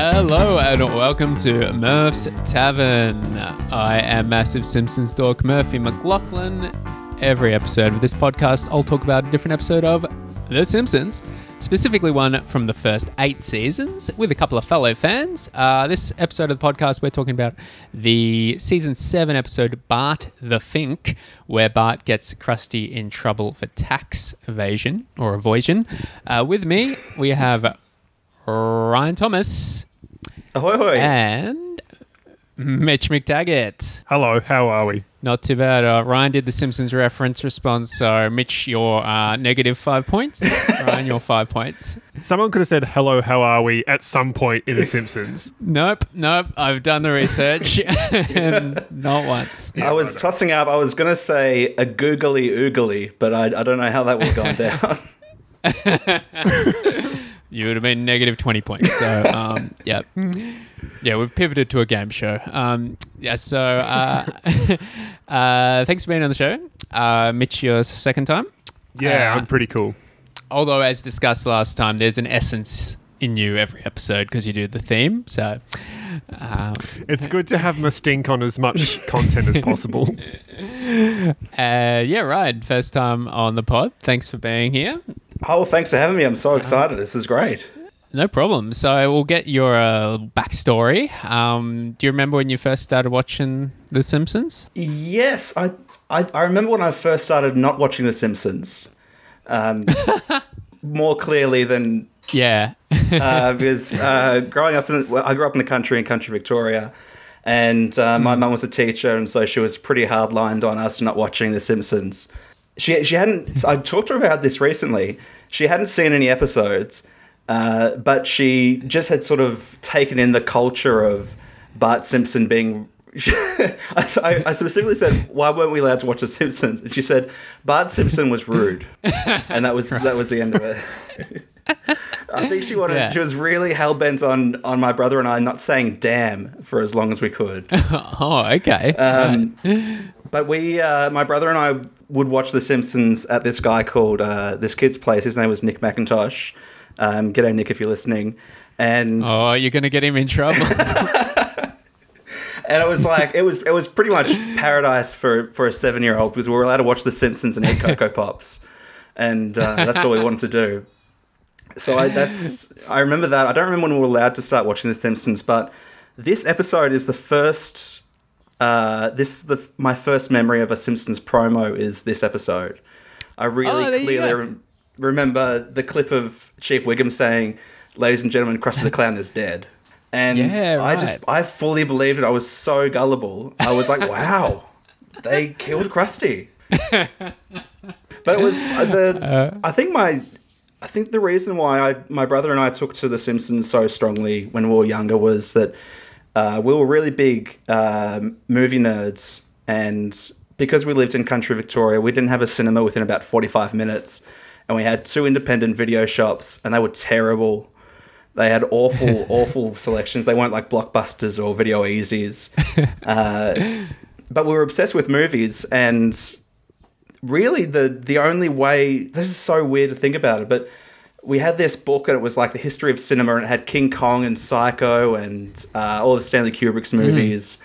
Hello and welcome to Murph's Tavern. I am massive Simpsons dork Murphy McLaughlin. Every episode of this podcast, I'll talk about a different episode of The Simpsons, specifically one from the first eight seasons with a couple of fellow fans. Uh, this episode of the podcast, we're talking about the season seven episode Bart the Fink, where Bart gets Krusty in trouble for tax evasion or evasion. Uh, with me, we have Ryan Thomas Ahoy, ahoy. and Mitch McTaggart. Hello, how are we? Not too bad. Uh, Ryan did the Simpsons reference response, so Mitch, you're uh, negative five points. Ryan, you're five points. Someone could have said hello, how are we at some point in The Simpsons. Nope, nope. I've done the research, and not once. I was tossing up, I was going to say a googly oogly, but I, I don't know how that would have gone down. You would have been negative 20 points. So, um, yeah. Yeah, we've pivoted to a game show. Um, yeah, so uh, uh, thanks for being on the show. Uh, Mitch, your second time. Yeah, Uh, I'm pretty cool. Although, as discussed last time, there's an essence in you every episode because you do the theme. So, um, It's good to have my stink on as much content as possible. uh, yeah, right. First time on the pod. Thanks for being here. Oh, thanks for having me. I'm so excited. This is great. No problem. So we'll get your uh, backstory. Um, do you remember when you first started watching The Simpsons? Yes, I, I, I remember when I first started not watching The Simpsons. Um, more clearly than Yeah. uh, because uh, growing up in the, well, I grew up in the country in country Victoria, and uh, my mum was a teacher, and so she was pretty hard lined on us not watching The Simpsons. She she hadn't. I talked to her about this recently. She hadn't seen any episodes, uh, but she just had sort of taken in the culture of Bart Simpson being. I, I specifically said, "Why weren't we allowed to watch The Simpsons?" And she said, "Bart Simpson was rude," and that was that was the end of it. I think she wanted. Yeah. She was really hell bent on on my brother and I not saying "damn" for as long as we could. oh, okay. Um, but we, uh, my brother and I, would watch The Simpsons at this guy called uh, this kid's place. His name was Nick McIntosh. Um, g'day, Nick, if you're listening. And oh, you're going to get him in trouble. and it was like it was it was pretty much paradise for for a seven year old because we were allowed to watch The Simpsons and eat Cocoa Pops, and uh, that's all we wanted to do. So I, that's I remember that. I don't remember when we were allowed to start watching The Simpsons, but this episode is the first. Uh, this the my first memory of a Simpsons promo is this episode. I Oh, really you clearly remember the clip of Chief Wiggum saying, "Ladies and gentlemen, Krusty the Clown is dead." And Yeah, I just I fully believed it. I was so gullible. I was like, "Wow, they killed Krusty." but it was uh, the. I think my. I think the reason why I, my brother and I took to The Simpsons so strongly when we were younger was that uh, we were really big um movie nerds, and because we lived in country Victoria, we didn't have a cinema within about forty-five minutes, and we had two independent video shops, and they were terrible. They had awful, awful selections. They weren't like blockbusters or Video Ezys. Uh, but we were obsessed with movies, and really the the only way this is so weird to think about it, but we had this book and it was like the history of cinema, and it had King Kong and Psycho and uh, all of Stanley Kubrick's movies,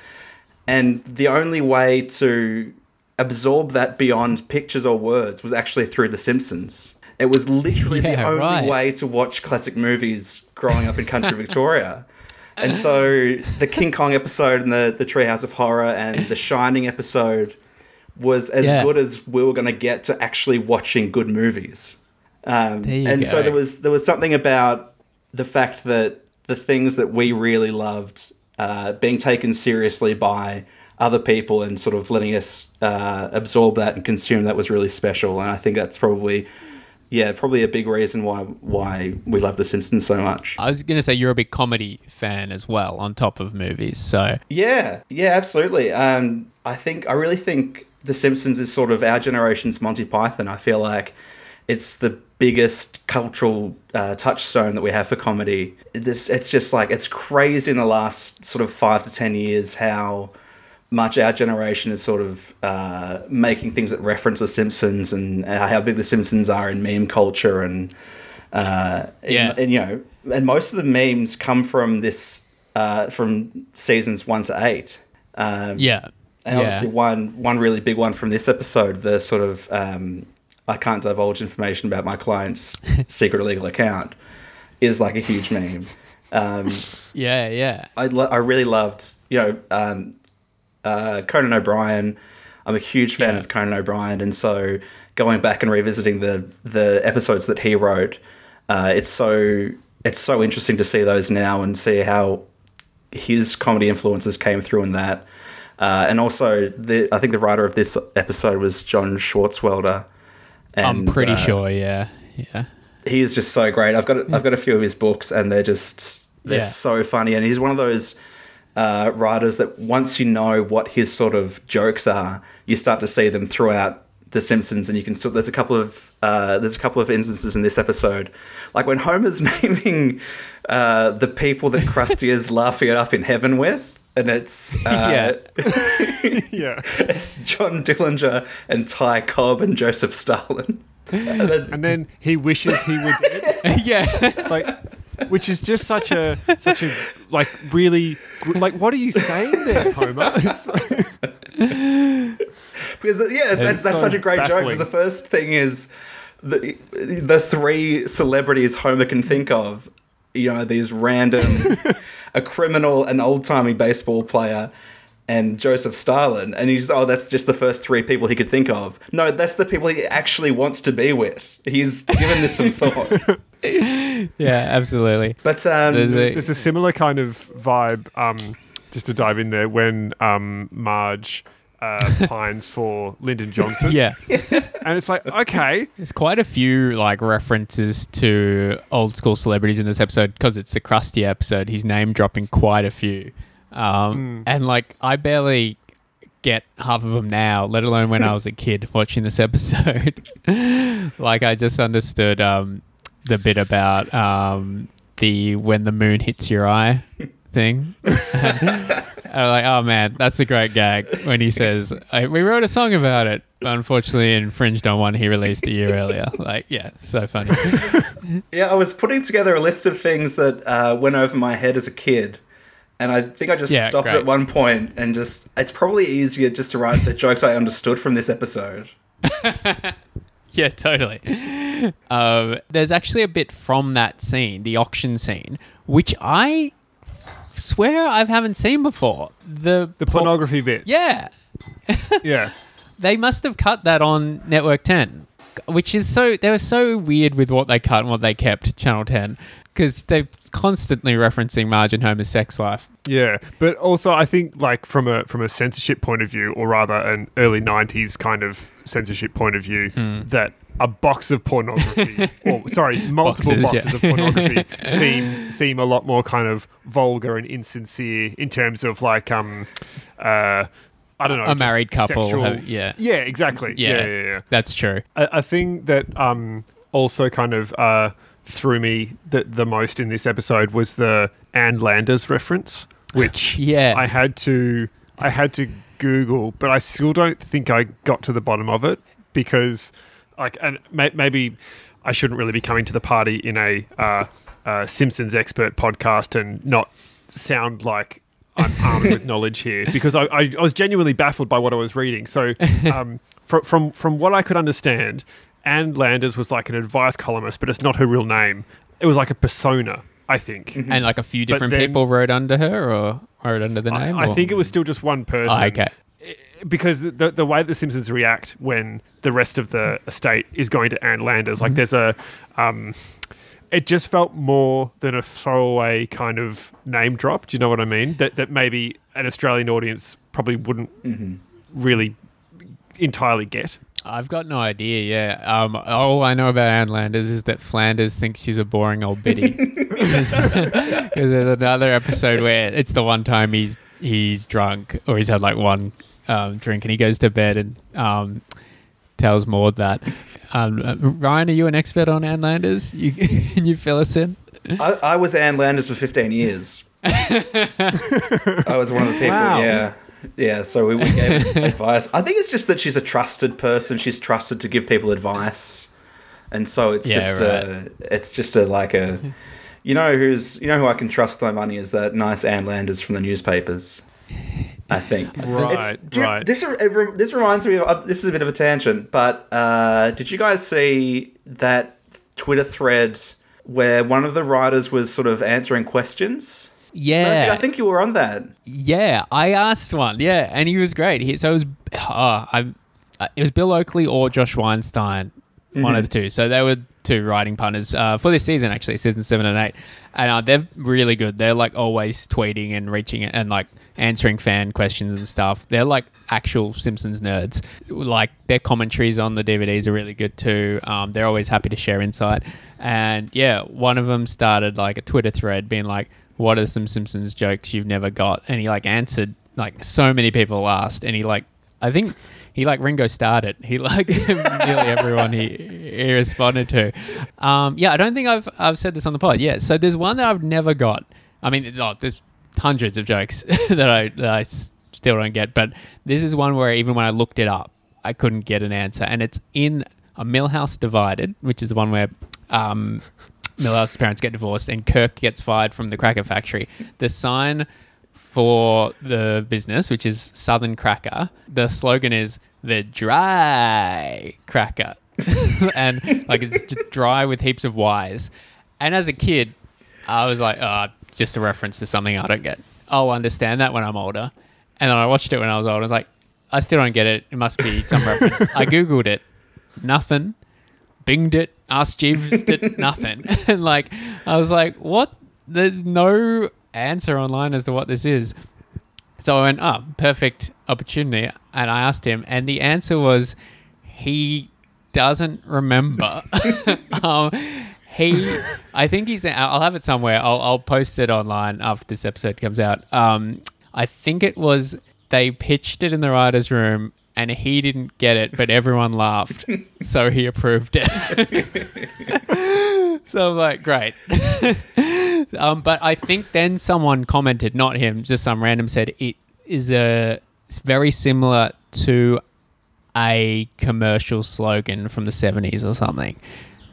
and the only way to absorb that beyond pictures or words was actually through The Simpsons. It was literally the only right. way to watch classic movies growing up in country Victoria. And so the King Kong episode and the, the Treehouse of Horror and the Shining episode was as Yeah. good as we were going to get to actually watching good movies. Um, and so there was there was something about the fact that the things that we really loved uh, being taken seriously by other people and sort of letting us uh, absorb that and consume that was really special. And I think that's probably yeah probably a big reason why why we love The Simpsons so much. I was going to say you're a big comedy fan as well, on top of movies. So, Yeah, yeah, absolutely. Um, I think I really think The Simpsons is sort of our generation's Monty Python. I feel like it's the biggest cultural uh, touchstone that we have for comedy. This, it's just like it's crazy in the last sort of five to ten years how much our generation is sort of uh, making things that reference The Simpsons and uh, how big The Simpsons are in meme culture and uh, Yeah. and, and, you know and most of the memes come from this uh, from seasons one to eight. Um, Yeah. and yeah. obviously one one really big one from this episode, the sort of um, I can't divulge information about my client's secret legal account, is like a huge meme. Um, Yeah, yeah. I lo- I really loved you know um, uh, Conan O'Brien. I'm a huge fan Yeah. of Conan O'Brien, and so going back and revisiting the the episodes that he wrote, uh, it's so it's so interesting to see those now and see how his comedy influences came through in that. Uh, and also, the I think the writer of this episode was John Swartzwelder. And, I'm pretty uh, sure, yeah. Yeah. he is just so great. I've got a, I've got a few of his books, and they're just they're Yeah. so funny. And he's one of those uh, writers that once you know what his sort of jokes are, you start to see them throughout The Simpsons, and you can still. There's a couple of uh, there's a couple of instances in this episode, like when Homer's naming uh, the people that Krusty is laughing it up in heaven with. And it's uh, yeah. it's John Dillinger and Ty Cobb and Joseph Stalin. And then- And then he wishes he were dead. yeah. like which is just such a such a like really like what are you saying there homer Because yeah, it's, that's, that's so such a great joke. Because the first thing is the the three celebrities Homer can think of. You know, these random, a criminal, an old timey baseball player, and Joseph Stalin. And he's oh, that's just the first three people he could think of. No, that's the people he actually wants to be with. He's given this some thought. Yeah, absolutely. But um, There's a- there's a similar kind of vibe um just to dive in there when um marge uh, pines for lyndon johnson Yeah. and it's like okay There's quite a few like references to old school celebrities in this episode because it's a Krusty episode. He's name dropping quite a few, um, and like I barely get half of them now, let alone when I was a kid watching this episode. like I just understood um, the bit about um, the when the moon hits your eye thing. I'm like, oh man, that's a great gag when he says, "I- "We wrote a song about it." but Unfortunately, infringed on one he released a year earlier. Like, yeah, so funny. Yeah, I was putting together a list of things that uh, went over my head as a kid. And I think I just Yeah, stopped great. at one point and just, it's probably easier just to write the jokes I understood from this episode. yeah, totally. Um, there's actually a bit from that scene, the auction scene, which I swear I haven't seen before. The the por- pornography bit Yeah, yeah they must have cut that on Network 10, which is so they were so weird with what they cut and what they kept Channel 10 because they're constantly referencing Marge and Homer's sex life. Yeah, but also I think like from a from a censorship point of view, or rather an early '90s kind of censorship point of view, Hmm. that a box of pornography, or sorry, multiple Boxes, boxes yeah. of pornography seem seem a lot more kind of vulgar and insincere in terms of like um uh. I don't know. A married couple sexual- have- yeah. Yeah, exactly. Yeah. Yeah, yeah, yeah. That's true. a, a thing that um, also kind of uh, threw me the, the most in this episode was the Ann Landers reference, which Yeah. I had to I had to Google, but I still don't think I got to the bottom of it because, like, and may, maybe I shouldn't really be coming to the party in a uh, uh, Simpsons expert podcast and not sound like. I'm armed with knowledge here because I, I, I was genuinely baffled by what I was reading. So, um, from, from from what I could understand, Ann Landers was like an advice columnist, but it's not her real name. It was like a persona, I think. And like a few different then- people wrote under her or wrote under the name? I, I think it was still just one person. Oh, okay. Because the the way the Simpsons react when the rest of the estate is going to Ann Landers, like there's a, um, it just felt more than a throwaway kind of name drop. Do you know what I mean? That that maybe an Australian audience probably wouldn't really entirely get. I've got no idea. Yeah. Um, all I know about Ann Landers is that Flanders thinks she's a boring old biddy. Because there's another episode where it's the one time he's he's drunk or he's had like one um, drink and he goes to bed and um, tells Maud that. Um, uh, Ryan, are you an expert on Ann Landers? You can you fill us in? I, I was Ann Landers for 15 years. I was one of the people, Wow. yeah. Yeah, so we, we gave advice. I think it's just that she's a trusted person. She's trusted to give people advice. And so it's Yeah, just right. a, it's just a like a You know who's you know who I can trust with my money is that nice Ann Landers from the newspapers. I think. Right, do you- right. This this reminds me of uh, this is a bit of a tangent, but uh, did you guys see that Twitter thread where one of the writers was sort of answering questions? Yeah, I think you were on that. Yeah, I asked one. Yeah, and he was great. He, so it was, oh, I, uh, it was Bill Oakley or Josh Weinstein, one of the two. So they were two writing partners uh, for this season, actually, season seven and eight, and uh, they're really good. They're like always tweeting and reaching it and like answering fan questions and stuff. They're like actual Simpsons nerds. Like their commentaries on the DVDs are really good too. Um, they're always happy to share insight. And yeah, one of them started like a Twitter thread being like, "What are some Simpsons jokes you've never got?" And he like answered like so many people asked, and he like I think he like Ringo started. He like nearly everyone he he responded to. Um, yeah, I don't think I've I've said this on the pod. Yeah, so there's one that I've never got. I mean, oh, there's hundreds of jokes that I that I still don't get, but this is one where even when I looked it up, I couldn't get an answer, and it's in a Milhouse Divided, which is the one where. Um, Milhouse's parents get divorced and Kirk gets fired from the cracker factory. The sign for the business, which is Southern Cracker, the slogan is the dry cracker. and like it's just dry with heaps of Y's. And as a kid, I was like, oh, just a reference to something I don't get. I'll understand that when I'm older. And then I watched it when I was older. I was like, I still don't get it. It must be some reference. I Googled it. Nothing. Binged it. Asked Jeeves it. Nothing. and like, I was like, what? There's no answer online as to what this is. So I went, oh, perfect opportunity. And I asked him, and the answer was he doesn't remember. um, he, I think he's, I'll have it somewhere. I'll, I'll post it online after this episode comes out. Um, I think it was they pitched it in the writer's room and he didn't get it, but everyone laughed. so he approved it. so I'm like, great. um, but I think then someone commented, not him, just some random said it is a it's very similar to a commercial slogan from the 70s or something.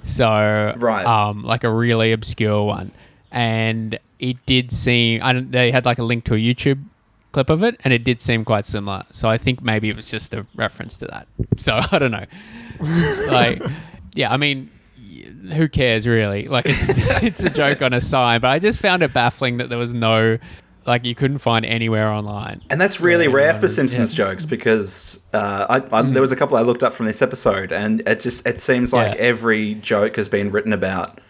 So, Right. um, like a really obscure one. And it did seem, I don't, they had like a link to a YouTube clip of it, and it did seem quite similar. So I think maybe it was just a reference to that. So I don't know. like, yeah, I mean, who cares really? Like, it's it's a joke on a sign, but I just found it baffling that there was no, like, you couldn't find anywhere online. And that's really Yeah, rare for Simpsons jokes because uh, I, I, there was a couple I looked up from this episode, and it just it seems like Yeah. every joke has been written about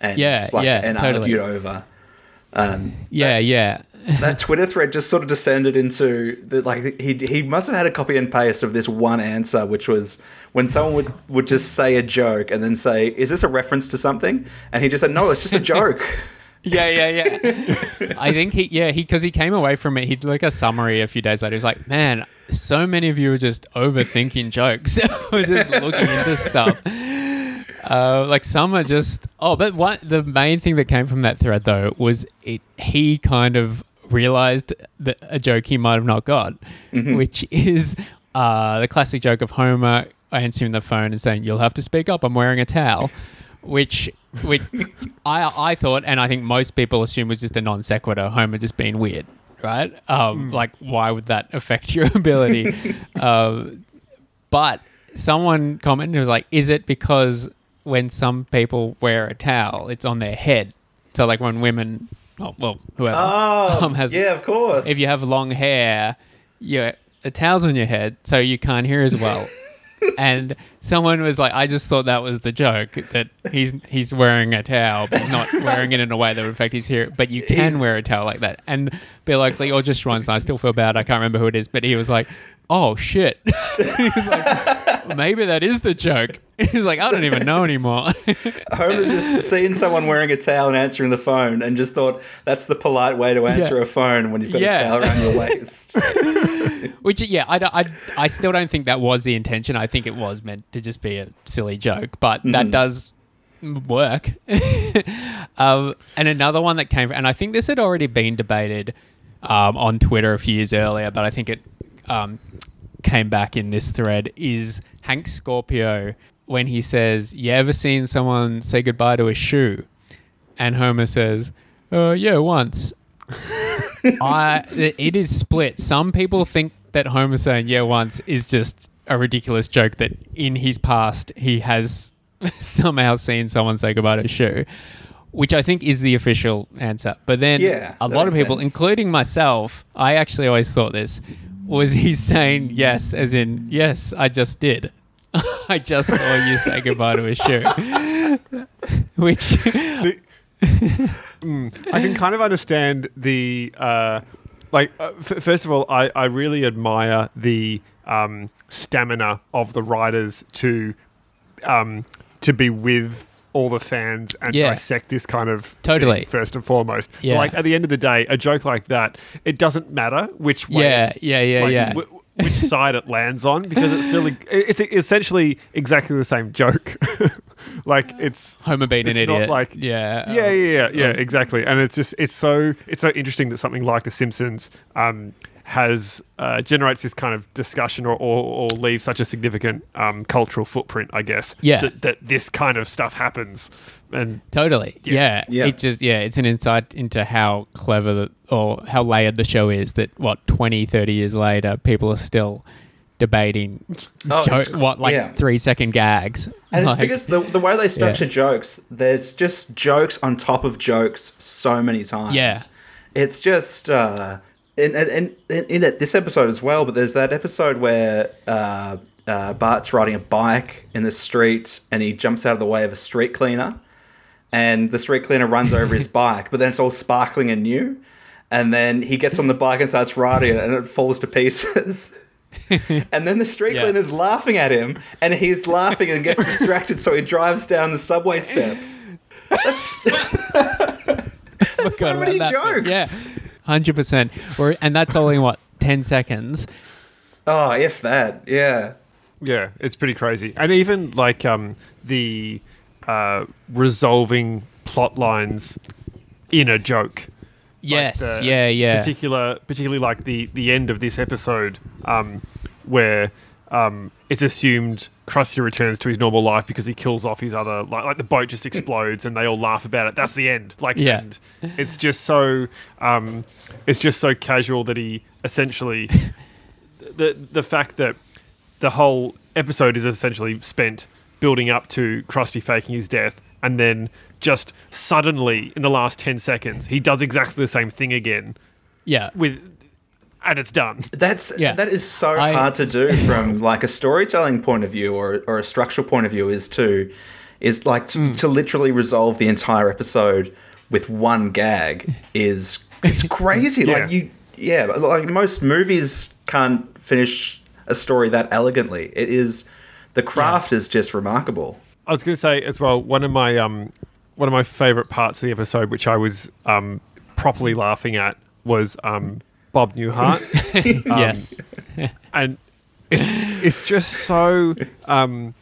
and Yeah, like, yeah, and totally. argued over. Um, Yeah, yeah. that Twitter thread just sort of descended into the, like he he must have had a copy and paste of this one answer, which was when someone would would just say a joke and then say, "Is this a reference to something?" And he just said, "No, it's just a joke." Yeah, yeah, yeah. I think he, yeah, he, because he came away from it, he did like a summary a few days later. He was like, man, so many of you are just overthinking jokes. We're just looking into stuff. Uh, like some are just, oh, but one, the main thing that came from that thread though was it, he kind of realized that a joke he might have not got, which is uh, the classic joke of Homer answering the phone and saying, "You'll have to speak up. I'm wearing a towel," which, which I I thought, and I think most people assume was just a non sequitur. Homer just being weird, right? Um, Like, why would that affect your ability? um, but someone commented was like, "Is it because when some people wear a towel, it's on their head? So like when women, oh, well, whoever Oh, um, has, yeah, of course. if you have long hair, yeah, a towel's on your head, so you can't hear as well." And someone was like, "I just thought that was the joke that he's he's wearing a towel, but he's not wearing it in a way that would affect his hearing. But you can wear a towel like that." And Bill like, or Josh Weinstein, I still feel bad. I can't remember who it is, but he was like, "Oh shit!" he was like, "Maybe that is the joke." He's like, "I don't even know anymore." Homer just seeing someone wearing a towel and answering the phone, and just thought that's the polite way to answer Yeah. a phone when you've got Yeah. a towel around your waist. Which, yeah, I, I, I still don't think that was the intention. I think it was meant to just be a silly joke, but that does work. um, and another one that came, and I think this had already been debated um, on Twitter a few years earlier, but I think it um, came back in this thread is Hank Scorpio when he says, "You ever seen someone say goodbye to a shoe?" and Homer says, uh, "Yeah, once." I it is split. Some people think that Homer saying "yeah once" is just a ridiculous joke that in his past he has somehow seen someone say goodbye to a shoe, which I think is the official answer. But then Yeah, a lot of people, sense. including myself, I actually always thought this was he saying yes as in yes I just did. I just saw you say goodbye to a shoe. Which See, Mm, I can kind of understand the uh, like. Uh, f- first of all, I, I really admire the um, stamina of the writers to um, to be with all the fans and Yeah. dissect this kind of Totally. thing first and foremost. Yeah. Like at the end of the day, a joke like that, it doesn't matter which way. yeah, yeah, yeah, like, yeah. wh- which side it lands on because it's still it's essentially exactly the same joke. like it's Homer being an it's not idiot. like- yeah, yeah, um, yeah, yeah, yeah, exactly. And it's just it's so it's so interesting that something like The Simpsons um, has uh, generates this kind of discussion or, or, or leaves such a significant um, cultural footprint. I guess. Yeah. That, that this kind of stuff happens, and Totally. Yeah. Yeah. It just, yeah, it's an insight into how clever the, or how layered the show is that, what, 20, 30 years later, people are still debating Oh, jo- what, like yeah. three second gags. And Like, it's because the, the way they structure jokes, there's just jokes on top of jokes so many times. Yeah. It's just, uh, in, in, in, in this episode as well, but there's that episode where uh, uh, Bart's riding a bike in the street and he jumps out of the way of a street cleaner. And the street cleaner runs over his bike, but then it's all sparkling and new. And then he gets on the bike and starts riding it and it falls to pieces. And then the street Yeah. cleaner's laughing at him, and he's laughing and gets distracted, so he drives down the subway steps. That's forgot so many that bit. jokes. Yeah. 100%. Or, and that's only, what, 10 seconds? oh, if that, yeah. yeah, it's pretty crazy. And even like um, the uh, resolving plot lines in a joke. Yes. the yeah, yeah. Particular, particularly like the the end of this episode, um, where um, it's assumed Krusty returns to his normal life because he kills off his other like, like the boat just explodes and they all laugh about it. That's the end. Like, Yeah. and it's just so um, it's just so casual that he essentially the the fact that the whole episode is essentially spent building up to Krusty faking his death, and then just suddenly in the last ten seconds he does exactly the same thing again yeah. with, and it's done. That's Yeah. that is so I- hard to do from like a storytelling point of view or or a structural point of view is to is like to, Hmm. to literally resolve the entire episode with one gag is it's crazy. Yeah. Like you yeah, like most movies can't finish a story that elegantly. It is the craft is just remarkable. I was going to say as well one of my um one of my favorite parts of the episode, which I was um properly laughing at, was um Bob Newhart. yes. and it's it's just so um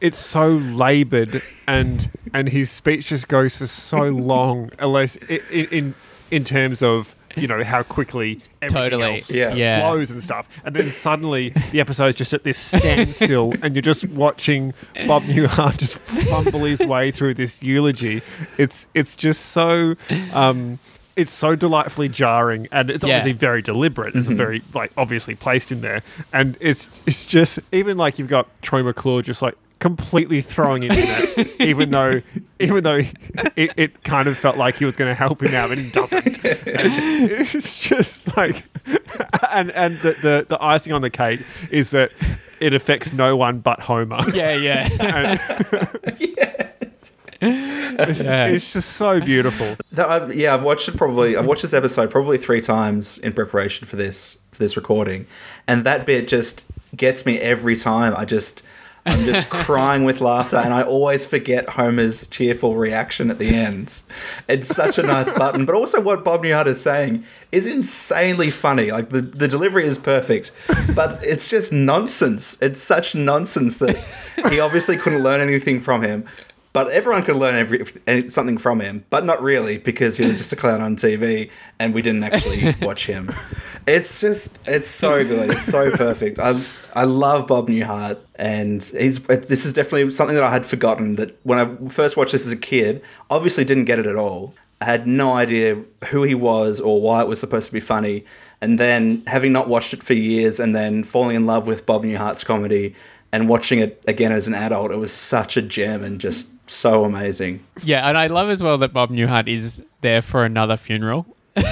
it's so labored and and his speech just goes for so long unless i- i- in in terms of you know how quickly everything Totally. else Yeah. Yeah. flows and stuff and then suddenly the episode's just at this standstill and you're just watching Bob Newhart just fumble his way through this eulogy it's it's just so um it's so delightfully jarring and it's Yeah. obviously very deliberate. It's very like obviously placed in there, and it's it's just even like you've got Troy McClure just like completely throwing him in it, even though even though it, it kind of felt like he was going to help him out, but he doesn't. And it's just like, and and the, the the icing on the cake is that it affects no one but Homer. Yeah, yeah. And it's, Yeah. it's just so beautiful. That I've, yeah, I've watched it probably. I've watched this episode probably three times in preparation for this for this recording, and that bit just gets me every time. I just I'm just crying with laughter, and I always forget Homer's tearful reaction at the end. It's such a nice button, but also what Bob Newhart is saying is insanely funny. Like the the delivery is perfect, but it's just nonsense. It's such nonsense that he obviously couldn't learn anything from him. But everyone could learn every eh, something from him, but not really because he was just a clown on TV and we didn't actually watch him. It's just it's so good. It's so perfect. I I love Bob Newhart and he's this is definitely something that I had forgotten that when I first watched this as a kid, obviously didn't get it at all. I had no idea who he was or why it was supposed to be funny. And then having not watched it for years and then falling in love with Bob Newhart's comedy and watching it again as an adult, it was such a gem and just so amazing. Yeah, and I love as well that Bob Newhart is there for another funeral. like,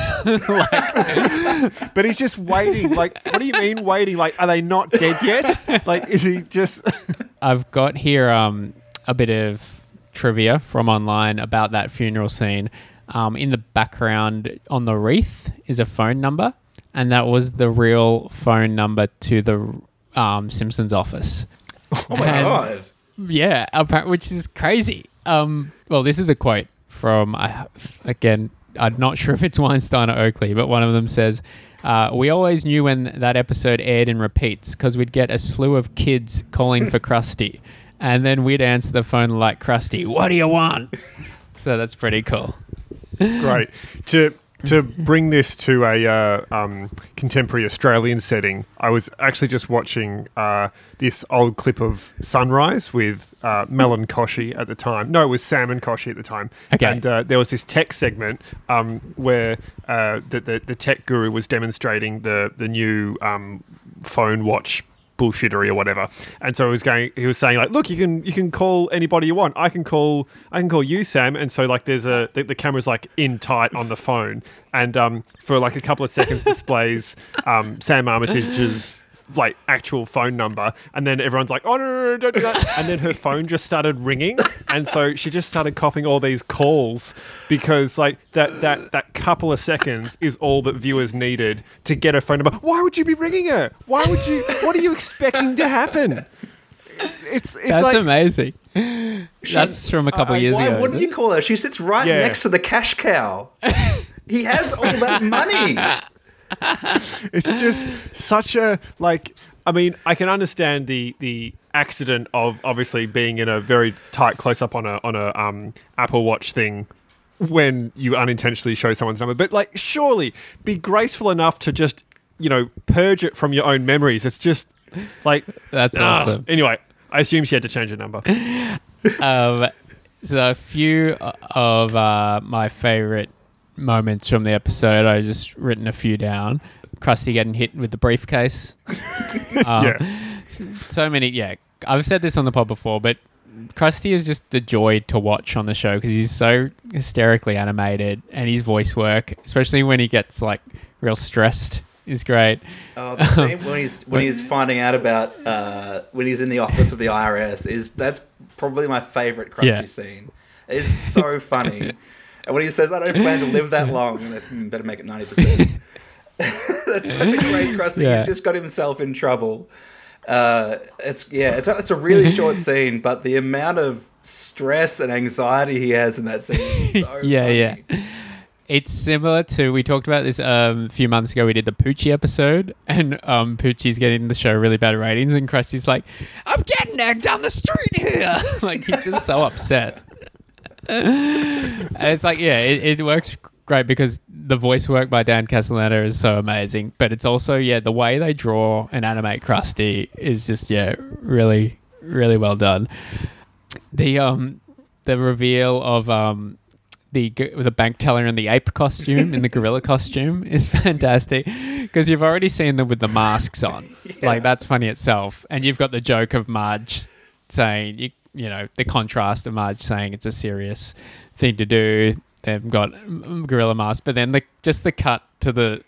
but he's just waiting. Like, what do you mean waiting? Like, are they not dead yet? Like, is he just? I've got here um, a bit of trivia from online about that funeral scene. Um, in the background on the wreath is a phone number, and that was the real phone number to the um, Simpsons office. Oh my and, god! Yeah, which is crazy. Um, well, this is a quote from uh, again. I'm not sure if it's Weinstein or Oakley, but one of them says, uh, "We always knew when that episode aired in repeats because we'd get a slew of kids calling for Krusty, and then we'd answer the phone like Krusty, what do you want?" So that's pretty cool. Great to to bring this to a uh, um, contemporary Australian setting, I was actually just watching uh, this old clip of Sunrise with uh, Mel and Kochie at the time. No, it was Sam and Kochie at the time. Okay. And uh, there was this tech segment um, where uh, the, the, the tech guru was demonstrating the the new um, phone watch bullshittery or whatever. And so he was going, he was saying like, look, you can you can call anybody you want. I can call I can call you, Sam. And so like, there's a the, the camera's like in tight on the phone, and um, for like a couple of seconds displays um, Sam Armitage's like actual phone number, and then everyone's like, "Oh no, no, no, don't do that!" and then her phone just started ringing, and so she just started copying all these calls because like that that that couple of seconds is all that viewers needed to get her phone number. Why would you be ringing her? Why would you? What are you expecting to happen? It's, it's that's like, amazing. That's from a couple uh, years why ago. wouldn't you call her? She sits right Yeah. next to the cash cow. he has all that money. it's just such a like I mean, I can understand the the accident of obviously being in a very tight close up on a on a um, Apple Watch thing when you unintentionally show someone's number, but like surely be graceful enough to just you know purge it from your own memories. It's just like That's ah. awesome. Anyway, I assume she had to change her number. um, so a few of uh, my favorite moments from the episode. I just written a few down. Krusty getting hit with the briefcase. Um, yeah. So many. Yeah, I've said this on the pod before, but Krusty is just a joy to watch on the show because he's so hysterically animated, and his voice work, especially when he gets like real stressed, is great. Oh, the scene when he's when he's finding out about uh, when he's in the office of the IRS is that's probably my favorite Krusty Yeah. scene. It's so funny. and when he says, "I don't plan to live that long," and that's mm, better make it ninety percent. that's such a great Krusty. Yeah. He's just got himself in trouble. Uh, it's yeah, it's a, it's a really short scene, but the amount of stress and anxiety he has in that scene is so Yeah, funny. yeah. It's similar to we talked about this um, a few months ago. We did the Poochie episode, and um, Poochie's getting the show really bad ratings, and Krusty's like, "I'm getting egged down the street here." like he's just so upset. and it's like, yeah, it, it works great because the voice work by Dan Castellaneta is so amazing, but it's also yeah the way they draw and animate Krusty is just yeah really really well done. The um the reveal of um the the bank teller in the ape costume in the gorilla costume is fantastic because you've already seen them with the masks on. Like that's funny itself, and you've got the joke of Marge saying you you know the contrast of Marge saying it's a serious thing to do. They've got gorilla masks, but then the just the cut to the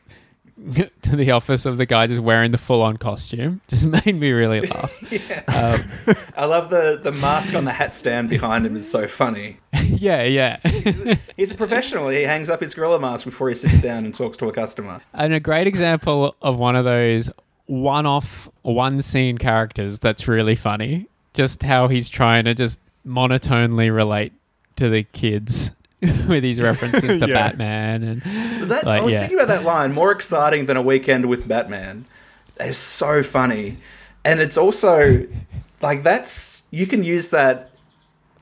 to the office of the guy just wearing the full on costume just made me really laugh. um, I love the the mask on the hat stand behind him is so funny. yeah, yeah. He's a professional. He hangs up his gorilla mask before he sits down and talks to a customer. and a great example of one of those one-off one scene characters that's really funny just how he's trying to just monotonely relate to the kids with his references to Yeah. batman and That, like, I was yeah. thinking about that line. More exciting than a weekend with Batman. That is so funny, and it's also like that's you can use that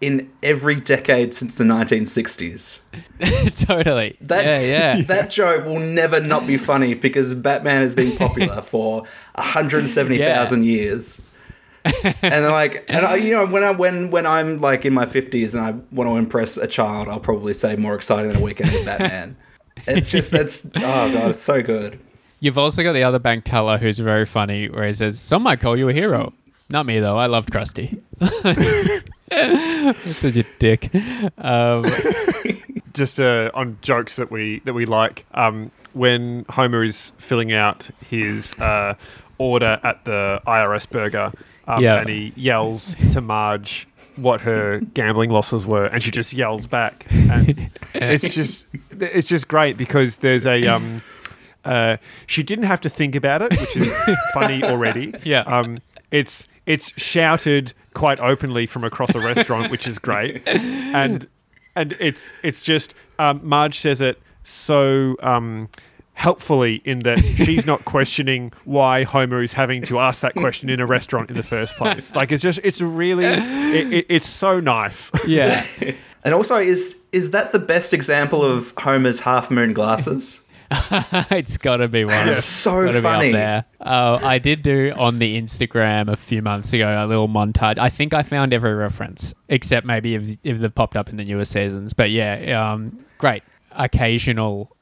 in every decade since the 1960s. totally. That, yeah, yeah. That joke will never not be funny because Batman has been popular for 170,000 years. and like, and I, you know, when I when when I'm like in my 50s and I want to impress a child, I'll probably say more exciting than a weekend with Batman. It's just that's oh god, it's so good. You've also got the other bank teller who's very funny, where he says, "Some might call you a hero." Not me though. I loved Krusty. That's such a dick. Um, just uh, on jokes that we that we like. Um, when Homer is filling out his uh, order at the IRS burger, um, Yeah. and he yells to Marge what her gambling losses were, and she just yells back, and it's just it's just great because there's a um, uh, she didn't have to think about it, which is funny already. Yeah. Um, it's it's shouted quite openly from across a restaurant, which is great, and and it's it's just um, Marge says it so um, helpfully in that she's not questioning why Homer is having to ask that question in a restaurant in the first place. Like it's just it's really it, it, it's so nice. yeah. And also, is is that the best example of Homer's half moon glasses? it's got to be one. It's so Gotta be up funny. there. Uh, I did do on the Instagram a few months ago a little montage. I think I found every reference except maybe if, if they've popped up in the newer seasons. But yeah, um, great occasional.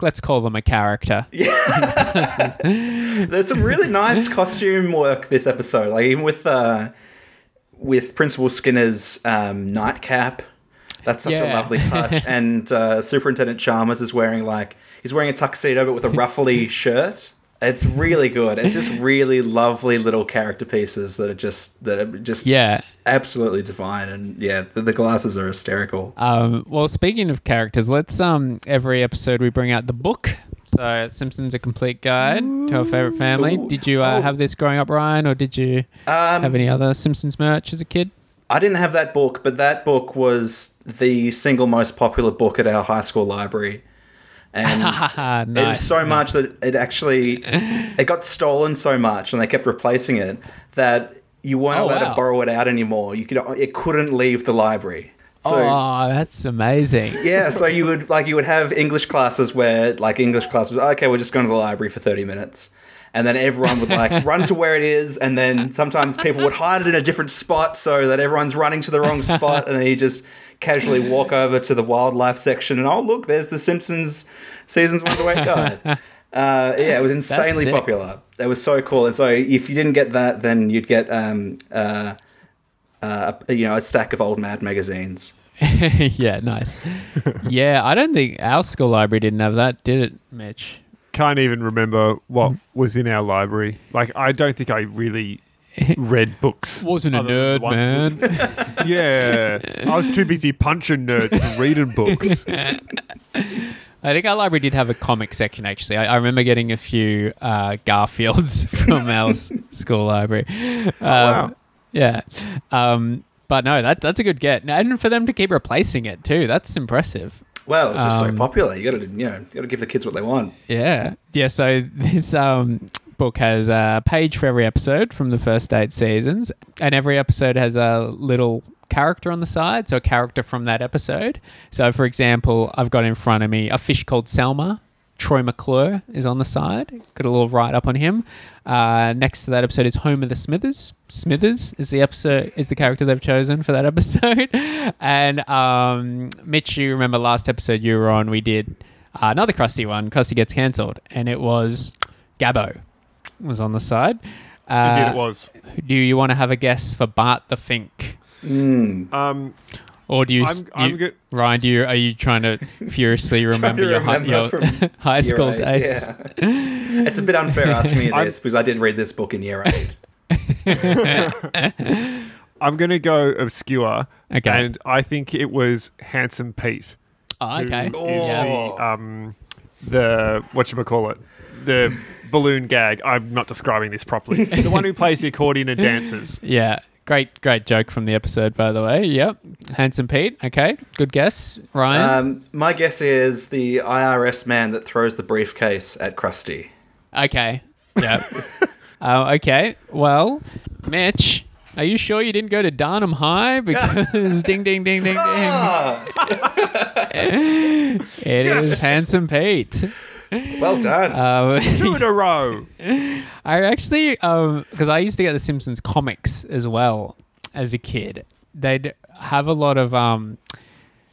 Let's call them a character. Yeah. There's some really nice costume work this episode. Like even with uh, with Principal Skinner's um, nightcap, that's such a lovely touch. and uh, Superintendent Chalmers is wearing like he's wearing a tuxedo but with a ruffly shirt. It's really good. It's just really lovely little character pieces that are just that are just Yeah. absolutely divine. And yeah, the, the glasses are hysterical. Um, well, speaking of characters, let's um every episode we bring out the book. So Simpsons: A Complete Guide to Our Favorite Family. Ooh. Did you uh, Oh. have this growing up, Ryan, or did you Um, have any other Simpsons merch as a kid? I didn't have that book, but that book was the single most popular book at our high school library. And ah, it was Nice, so much that it actually it got stolen so much and they kept replacing it that you weren't Oh, allowed wow. to borrow it out anymore. You could it couldn't leave the library. So oh, that's amazing. yeah, so you would like you would have English classes where like English class was okay, we're just going to the library for thirty minutes, and then everyone would like run to where it is, and then sometimes people would hide it in a different spot so that everyone's running to the wrong spot, and then you just casually walk over to the wildlife section, and oh look, there's the Simpsons seasons one to eight guide. Uh, yeah, it was insanely popular. It was so cool, and so if you didn't get that, then you'd get um, uh, uh, you know a stack of old Mad magazines. yeah, nice. yeah, I don't think our school library didn't have that, did it, Mitch? Can't even remember what was in our library. Like I don't think I really read books. Wasn't a nerd, man. yeah, I was too busy punching nerds and reading books. I think our library did have a comic section. Actually, I, I remember getting a few uh, Garfields from our school library. Um, wow. Yeah, um, but no, that that's a good get, and for them to keep replacing it too, that's impressive. Well, it's just Um, so popular. You got to, you know, got to give the kids what they want. Yeah, yeah. So this um, book has a page for every episode from the first eight seasons, and every episode has a little character on the side, so a character from that episode. So, for example, I've got in front of me a fish called Selma. Troy McClure is on the side. Got a little write up on him. Uh, next to that episode is Homer the Smithers. Smithers is the episode is the character they've chosen for that episode. and um, Mitch, you remember last episode you were on? We did uh, another Krusty one. Krusty gets cancelled, and it was Gabbo was on the side. Uh, Indeed, it was. Do you want to have a guess for Bart the Fink, Mm. Um, or do you? I'm, do I'm you- good. Ryan, do you are you trying to furiously remember, to your, hi- remember your from high Year school eight, days? Yeah. it's a bit unfair asking me I'm- this because I did read this book in year eight. I'm going to go obscure. Okay. And I think it was Handsome Pete. Oh, who okay. is Yeah. the um, the what you call it, the balloon gag. I'm not describing this properly. the one who plays the accordion and dances. Yeah. Great, great joke from the episode, by the way. Yep. Handsome Pete. Okay. Good guess. Ryan. Um, my guess is the IRS man that throws the briefcase at Krusty. okay. Yep. uh, okay. Well, Mitch, Are you sure you didn't go to Darnham High? Because ding, ding, ding, ding, ding. Ah, It is Handsome Pete. Well done. Um, Two in a row. I actually, because I used to get the Simpsons comics as well as a kid. They'd have a lot of, um,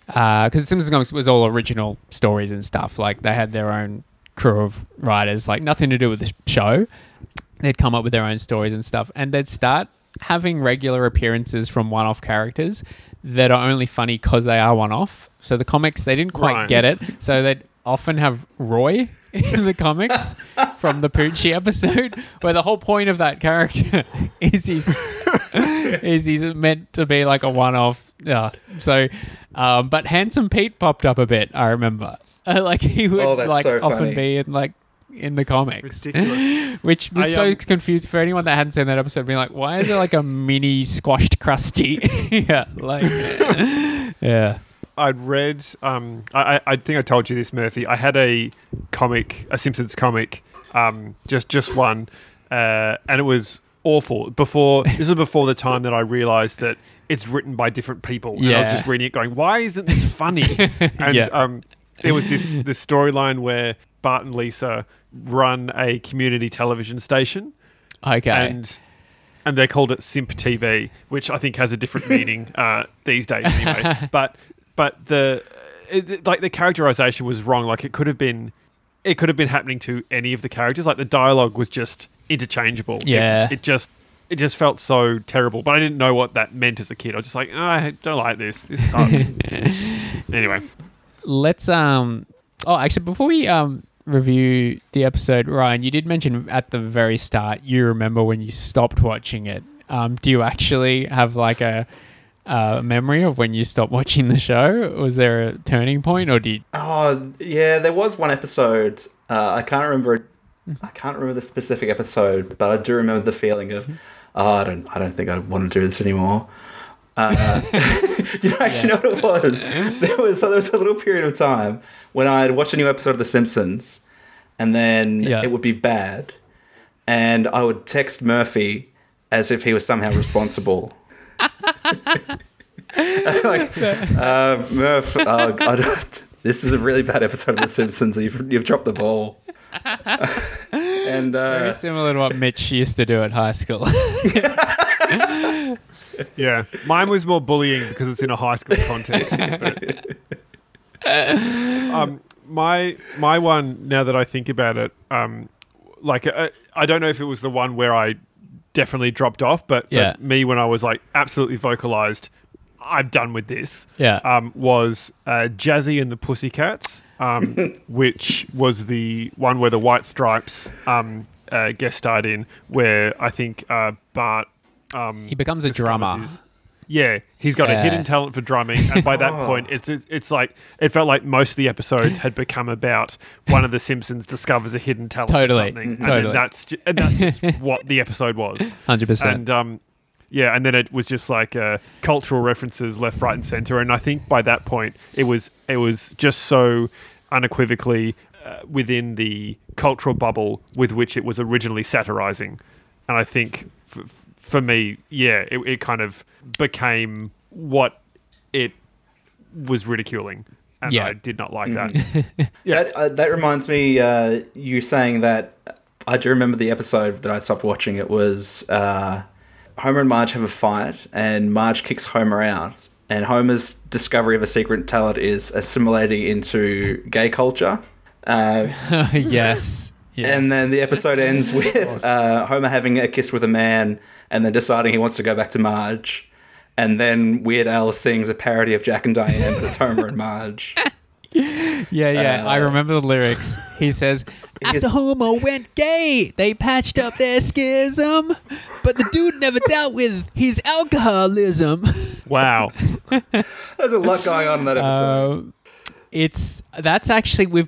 because the Simpsons comics was all original stories and stuff. Like they had their own crew of writers, like nothing to do with the show. They'd come up with their own stories and stuff, and they'd start having regular appearances from one-off characters that are only funny because they are one-off. So the comics they didn't quite Right. get it, so they'd often have Roy in the comics from the Poochie episode, where the whole point of that character is he's is he's meant to be like a one-off. Yeah. So, um, but Handsome Pete popped up a bit. I remember, like he would Oh, like so often funny. be in like in the comics, Ridiculous. which was I, so um, confused for anyone that hadn't seen that episode. Being like, why is there like a mini squashed Krusty? yeah, like yeah. I'd read. Um, I, I think I told you this, Murphy. I had a comic, a Simpsons comic, um, just just one, uh, and it was awful. Before this was before the time that I realised that it's written by different people. And I was just reading it, going, "Why isn't this funny?" and Yeah. um, there was this this storyline where Bart and Lisa run a community television station, Okay. and and they called it Simp TV, which I think has a different meaning uh, these days anyway. but but the it, like the characterization was wrong. Like it could have been it could have been happening to any of the characters. Like the dialogue was just interchangeable. It- Yeah. it, just it just felt so terrible. But I didn't know what that meant as a kid. I was just like, oh, I don't like this. This sucks. anyway, let's um oh actually before we um review the episode ryan you did mention at the very start you remember when you stopped watching it um do you actually have like a uh, memory of when you stopped watching the show was there a turning point or did? you Oh yeah, there was one episode. Uh, I can't remember. I can't remember the specific episode, but I do remember the feeling of, oh, I don't, I don't think I want to do this anymore. Uh, you know, actually know what it was? There was there was a little period of time when I'd watch a new episode of The Simpsons, and then Yeah. it would be bad, and I would text Murphy as if he was somehow responsible. like, uh, Murph, uh, I don't, this is a really bad episode of The Simpsons. You've, you've dropped the ball. and very uh, similar to what mitch used to do at high school yeah, mine was more bullying because it's in a high school context. but- um, my my one now that I think about it, um, like uh, I don't know if it was the one where I definitely dropped off, but, Yeah. but me when I was like absolutely vocalized, I'm done with this. Yeah. um, was uh, Jazzy and the Pussycats, um, which was the one where the White Stripes um, uh, guest starred in, where I think uh, Bart. Um, he becomes a drummer his- yeah, he's got a hidden talent for drumming, and by that point, it's, it's it's like it felt like most of the episodes had become about one of the Simpsons discovers a hidden talent Totally, for something, and totally. then that's ju- and that's just what the episode was. 100% And um, yeah, and then it was just like uh, cultural references left, right, and center. And I think by that point, it was it was just so unequivocally uh, within the cultural bubble with which it was originally satirizing. And I think f- for me, yeah, it, it kind of became what it was ridiculing. And Yeah. I did not like that. yeah. that, uh, that reminds me, uh, you saying that. I do remember the episode that I stopped watching. It was uh, Homer and Marge have a fight, and Marge kicks Homer out. And Homer's discovery of a secret talent is assimilating into gay culture. Uh, yes. Yes And then the episode ends with uh, Homer having a kiss with a man and then deciding he wants to go back to Marge. And then Weird Al sings a parody of Jack and Diane, but it's Homer and Marge. Yeah, yeah. I Uh, remember the lyrics. He says, After Homer went gay, they patched up their schism. But the dude never dealt with his alcoholism. wow. There's a lot going on in that episode. Uh, it's that's actually we've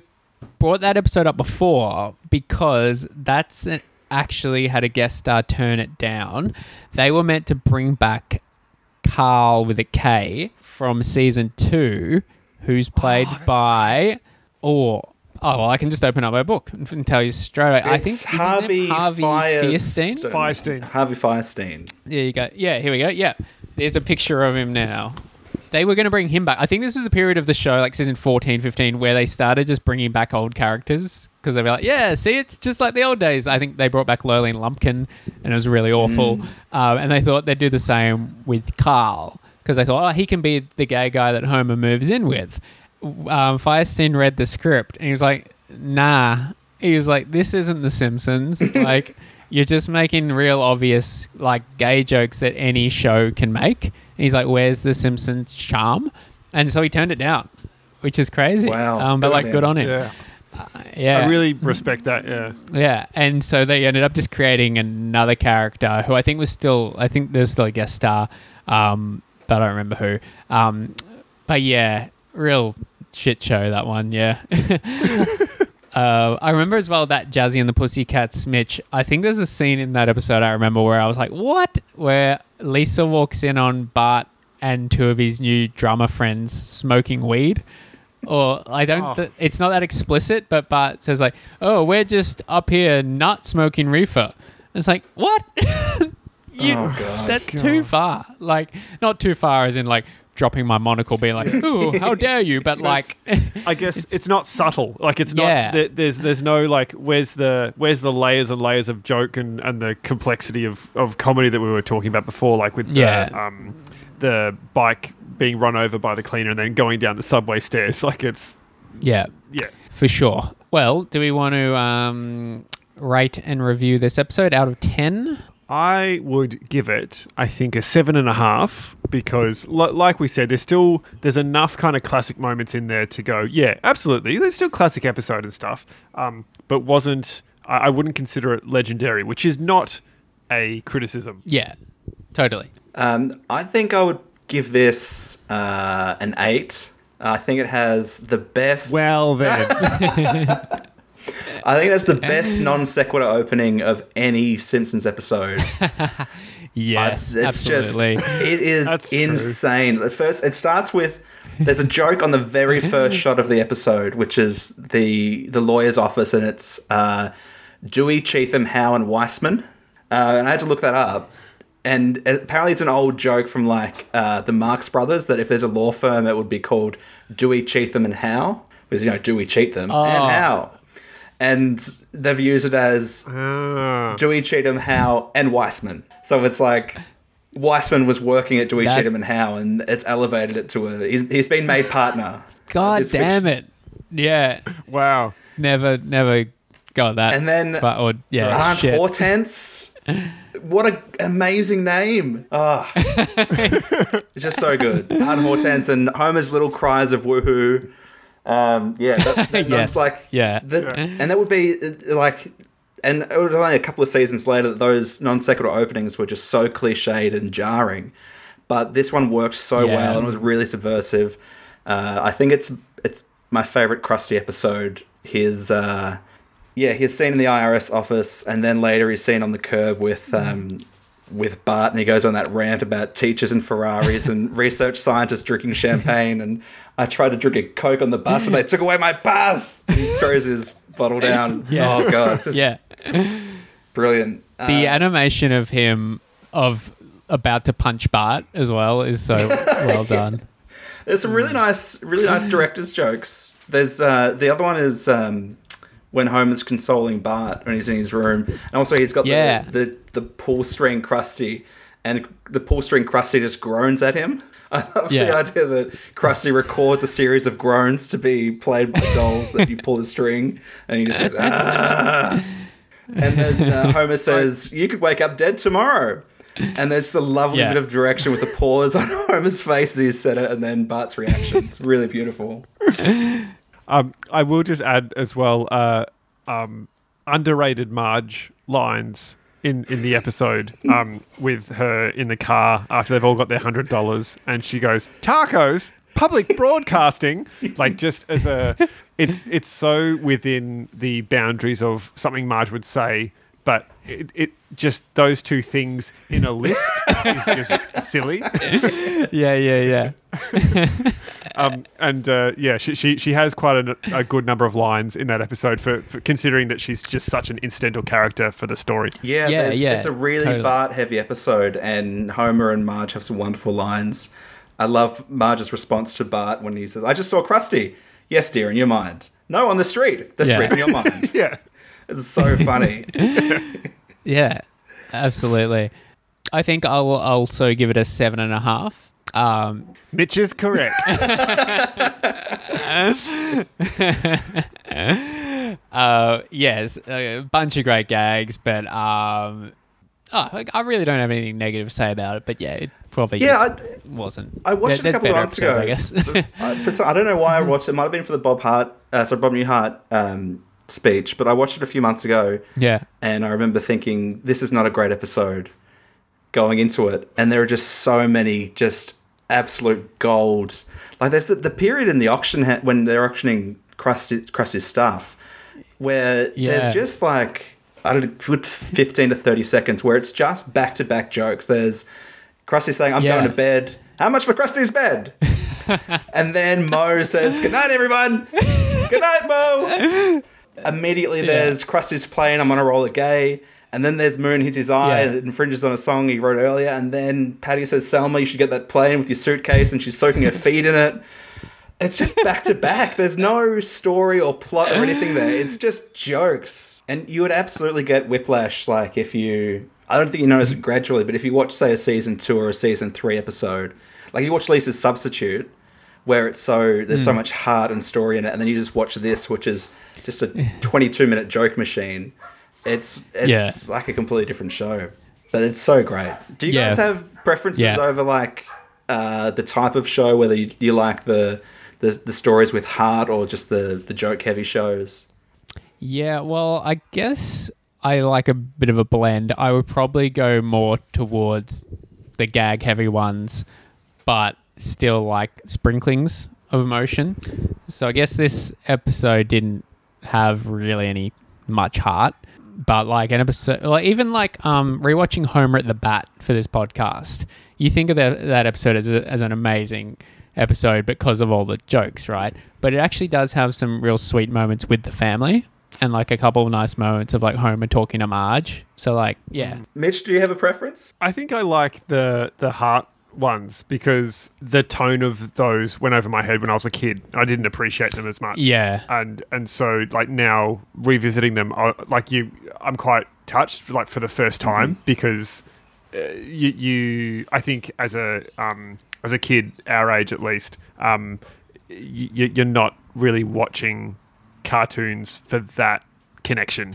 brought that episode up before because that's an, actually had a guest star turn it down. They were meant to bring back Carl with a K from season two, who's oh, played by or Oh well, I can just open up my book and, and tell you straight away. I think It's is his name Harvey Harvey Firestein. Fierstein. Firestein. Harvey Fierstein. There you go. Yeah, here we go. Yeah, there's a picture of him now. They were going to bring him back. I think this was a period of the show, like season 14, 15, where they started just bringing back old characters because they'd be like, yeah, see, it's just like the old days. I think they brought back Lurleen Lumpkin and it was really awful. Um, and they thought they'd do the same with Carl because they thought, oh, he can be the gay guy that Homer moves in with. Um, Fierstein read the script and he was like, nah. He was like, this isn't The Simpsons. like, you're just making real obvious, like, gay jokes that any show can make. And he's like, where's The Simpsons charm? And so he turned it down, which is crazy. Wow. Um, but, Good like, him. good on him. Yeah. Yeah. I really respect that. Yeah. Yeah, and so they ended up just creating another character who I think was still, I think there's still a guest star, um, but I don't remember who. Um, but yeah, real shit show that one. Yeah. uh, I remember as well that Jazzy and the Pussycats, Mitch. I think there's a scene in that episode I remember where I was like, "What?" Where Lisa walks in on Bart and two of his new drummer friends smoking weed or I don't. Oh. th- it's not that explicit, but Bart says like, "Oh, we're just up here not smoking reefer." It's like what? you, Oh, God. that's too far. Like not too far, as in like dropping my monocle, being like, "Ooh, how dare you!" But like, I guess it's, not subtle. Like it's not. Yeah. there- there's there's no like where's the where's the layers and layers of joke and, and the complexity of, of comedy that we were talking about before, like with Yeah. the um the bike being run over by the cleaner and then going down the subway stairs. Like it's yeah, yeah. for sure. Well, do we want to um, rate and review this episode out of ten? I would give it, I think, a seven and a half because, li- like we said, there's still there's enough kind of classic moments in there to go. Yeah, absolutely. There's still classic episode and stuff, um, but wasn't. I, I wouldn't consider it legendary, which is not a criticism. Yeah, totally. Um, I think I would give this uh, an eight. I think it has the best. Well, then, I think that's the best non sequitur opening of any Simpsons episode. Yes, it's absolutely. just it is That's true. insane. The first it starts with there's a joke on the very first shot of the episode, which is the the lawyer's office, and it's uh, Dewey, Cheatham, Howe, and Weissman. Uh, and I had to look that up. And apparently, it's an old joke from like uh, the Marx Brothers that if there's a law firm, it would be called Dewey, Cheatham, and Howe because you know Dewey Cheatham Oh. and Howe. And they've used it as Ah. Dewey Cheatham, Howe, and Weissman. So it's like Weissman was working at Dewey That- Cheatham and Howe, and it's elevated it to a. He's, he's been made partner. God damn fiction. it! Yeah, wow. never, never got that. And then but or yeah, Aunt shit. Hortense. What an amazing name! Ah, it's just so good. Aunt Hortense and Homer's little cries of woohoo. Um, yeah, that, that, Yes, like yeah. the- and that would be uh, like, and it was only a couple of seasons later that those non sequitur openings were just so cliched and jarring. But this one worked so Yeah. well and was really subversive. Uh, I think it's it's my favorite Krusty episode. His uh, yeah, he's seen in the IRS office, and then later he's seen on the curb with um, with Bart, and he goes on that rant about teachers and Ferraris and research scientists drinking champagne. And I tried to drink a Coke on the bus, and they took away my pass. He throws his bottle down. Yeah. Oh god, it's just Yeah, brilliant. the Uh, animation of him of about to punch Bart as well is so well done. There's some really nice, really nice director's jokes. There's uh, the other one is um, when Homer's consoling Bart when he's in his room, and also he's got Yeah. the, the the pull string Krusty, and the pull string Krusty just groans at him. I love the idea that Krusty records a series of groans to be played by dolls that you pull the string, and he just goes ah. And then uh, Homer says, "You could wake up dead tomorrow." And there's a lovely Yeah. bit of direction with the pause on Homer's face as he said it, and then Bart's reaction. It's really beautiful. Um, I will just add as well uh, um, underrated Marge lines in, in the episode um, with her in the car after they've all got their hundred dollars, and she goes tacos. Public broadcasting, like just as a, it's it's so within the boundaries of something Marge would say, but it, it just those two things in a list is just silly. Yeah, yeah, yeah. um, and uh, yeah, she, she she has quite a, a good number of lines in that episode for, for considering that she's just such an incidental character for the story. Yeah, Yeah, yeah, it's a really totally. Bart heavy episode, and Homer and Marge have some wonderful lines. I love Marge's response to Bart when he says, "I just saw Krusty." Yes, dear, in your mind. No, on the street. The Yeah. street in your mind. Yeah. It's so funny. Yeah, absolutely. I think I'll also give it a seven and a half. Um, Mitch is correct. uh, yes, a bunch of great gags, but um, oh, like, I really don't have anything negative to say about it. But yeah, it probably Yeah, just wasn't. I watched There- it a couple of months ago. I guess. Uh, some, I don't know why I watched it. It might have been for the Bob Hart, uh, sorry, Bob Newhart um, speech, but I watched it a few months ago, yeah, and I remember thinking, "This is not a great episode." Going into it, and there are just so many just absolute gold. Like there's the, the period in the auction ha- when they're auctioning Krusty, stuff, where Yeah. there's just like I don't know, fifteen to thirty seconds where it's just back to back jokes. There's Krusty saying, "I'm Yeah. going to bed." How much for Krusty's bed? and then Moe says, "Good night, everyone. Good night, Moe." Immediately, there's Krusty's playing "I'm on a roller gay," and then there's Moon hits his eye Yeah. and it infringes on a song he wrote earlier, and then Patty says, "Selma, you should get that plane with your suitcase," and she's soaking her feet in it. It's just back to back. There's no story or plot or anything there. It's just jokes. And you would absolutely get whiplash, like if you. I don't think you notice it gradually, but if you watch, say, a season two or a season three episode, like you watch Lisa's Substitute, where it's so there's so much heart and story in it, and then you just watch this, which is just a 22 minute joke machine. It's it's Yeah. like a completely different show, but it's so great. Do you Yeah. guys have preferences Yeah. over like uh, the type of show, whether you, you like the, the the stories with heart or just the the joke heavy shows? Yeah, well, I guess I like a bit of a blend. I would probably go more towards the gag heavy ones, but still like sprinklings of emotion. So I guess this episode didn't have really any much heart, but like an episode, like even like um rewatching Homer at the Bat for this podcast, you think of that that episode as a, as an amazing episode because of all the jokes, right? But it actually does have some real sweet moments with the family and like a couple of nice moments of like Homer talking to Marge. So like, yeah, Mitch, do you have a preference? I think I like the the heart ones because the tone of those went over my head when I was a kid. I didn't appreciate them as much. yeah, and and so like now revisiting them, I, like you, I'm quite touched like for the first time because uh, you, you, I think as a um, as a kid our age at least, um, you, you're not really watching cartoons for that connection.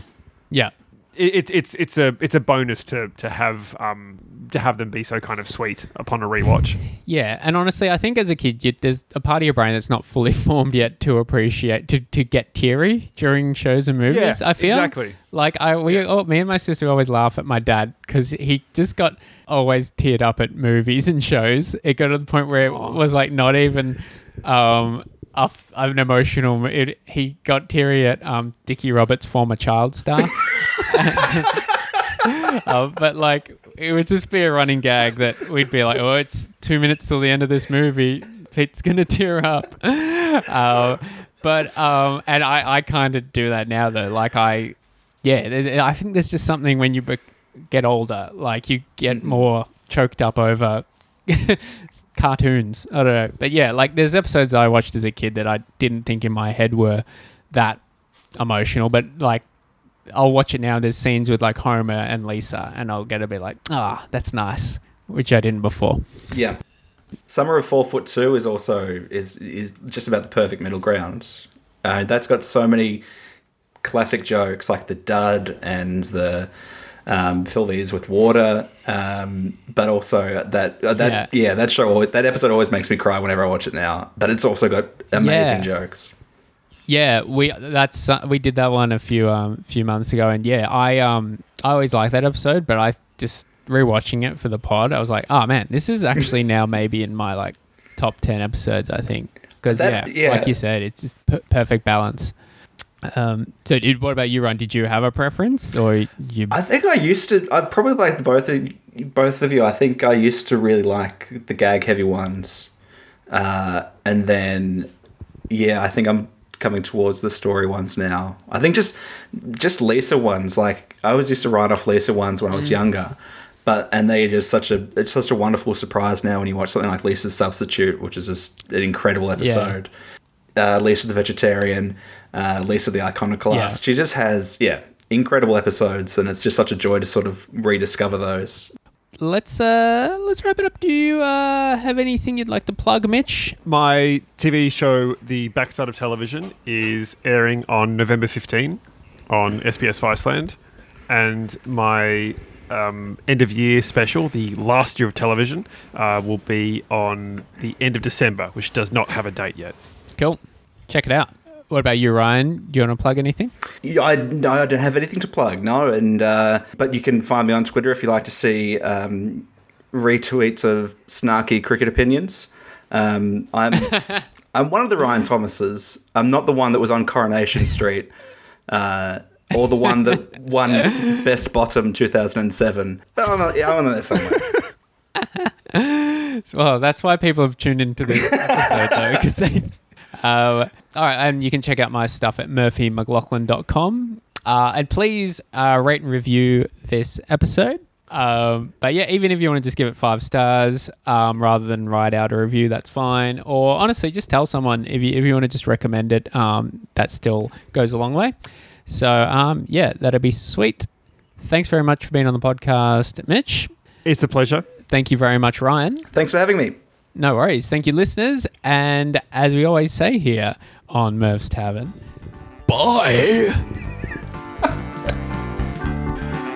yeah, It, it, it's it's a it's a bonus to to have um to have them be so kind of sweet upon a rewatch. yeah. And honestly, I think as a kid, you, there's a part of your brain that's not fully formed yet to appreciate to, to get teary during shows and movies. Yeah, I feel exactly. Like I, we, oh, me and my sister always laugh at my dad because he just got always teared up at movies and shows. It got to the point where it was like not even um, f- an emotional. It, he got teary at um, Dickie Roberts' former child star. uh, but like it would just be a running gag that we'd be like, "Oh, it's two minutes till the end of this movie. Pete's gonna tear up." Uh, but um, and I, I kind of do that now though. Like I, yeah, I think there's just something when you be- get older, like you get more choked up over cartoons. I don't know, but yeah, like there's episodes I watched as a kid that I didn't think in my head were that emotional, but like I'll watch it now. There's scenes with like Homer and Lisa, and I'll get a bit like, ah, that's nice, which I didn't before. Yeah. Summer of Four Foot Two is also is is just about the perfect middle ground. Uh, that's got so many classic jokes like the dud and the um, fill these with water, um, but also that uh, that Yeah. yeah. that show that episode always makes me cry whenever I watch it now. But it's also got amazing Yeah. jokes. Yeah, we that's uh, we did that one a few um few months ago, and yeah, I um I always like that episode, but I just rewatching it for the pod, I was like, oh man, this is actually now maybe in my like top ten episodes, I think, because yeah, yeah. like you said, it's just per- perfect balance. Um, so what about you, Ron? Did you have a preference, or you? I think I used to. I probably like the both of both of you. I think I used to really like the gag heavy ones. Uh, and then, yeah, I think I'm coming towards the story ones now. I think just just Lisa ones. Like I always used to write off Lisa ones when I was younger, but and they are just such a it's such a wonderful surprise now when you watch something like Lisa's Substitute, which is just an incredible episode. Uh, Lisa the vegetarian, uh, Lisa the iconoclast. Yeah. She just has yeah incredible episodes, and it's just such a joy to sort of rediscover those. Let's uh let's wrap it up. Do you uh have anything you'd like to plug, Mitch? My TV show, The Backside of Television, is airing on November 15 on SBS Viceland. And my um, end of year special, The Last Year of Television, uh, will be on the end of December, which does not have a date yet. Cool. Check it out. What about you, Ryan? Do you want to plug anything? I, no, I don't have anything to plug, no. And uh, but you can find me on Twitter if you like to see um, retweets of snarky cricket opinions. Um, I'm I'm one of the Ryan Thomases. I'm not the one that was on Coronation Street, uh, or the one that won Best Bottom 2007. But I'm, not, I'm on there somewhere. Well, that's why people have tuned into this episode, though, because they. Uh, all right, and you can check out my stuff at murphymclaughlin.com. Uh, and please uh, rate and review this episode. Um, but yeah, even if you want to just give it five stars um, rather than write out a review, that's fine. Or honestly, just tell someone if you if you want to just recommend it. Um, that still goes a long way. So um, yeah, that'd be sweet. Thanks very much for being on the podcast, Mitch. It's a pleasure. Thank you very much, Ryan. Thanks for having me. No worries. Thank you, listeners. And as we always say here on Merv's Tavern, bye.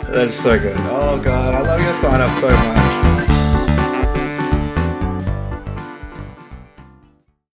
That's so good. Oh god, I love your sign up so much.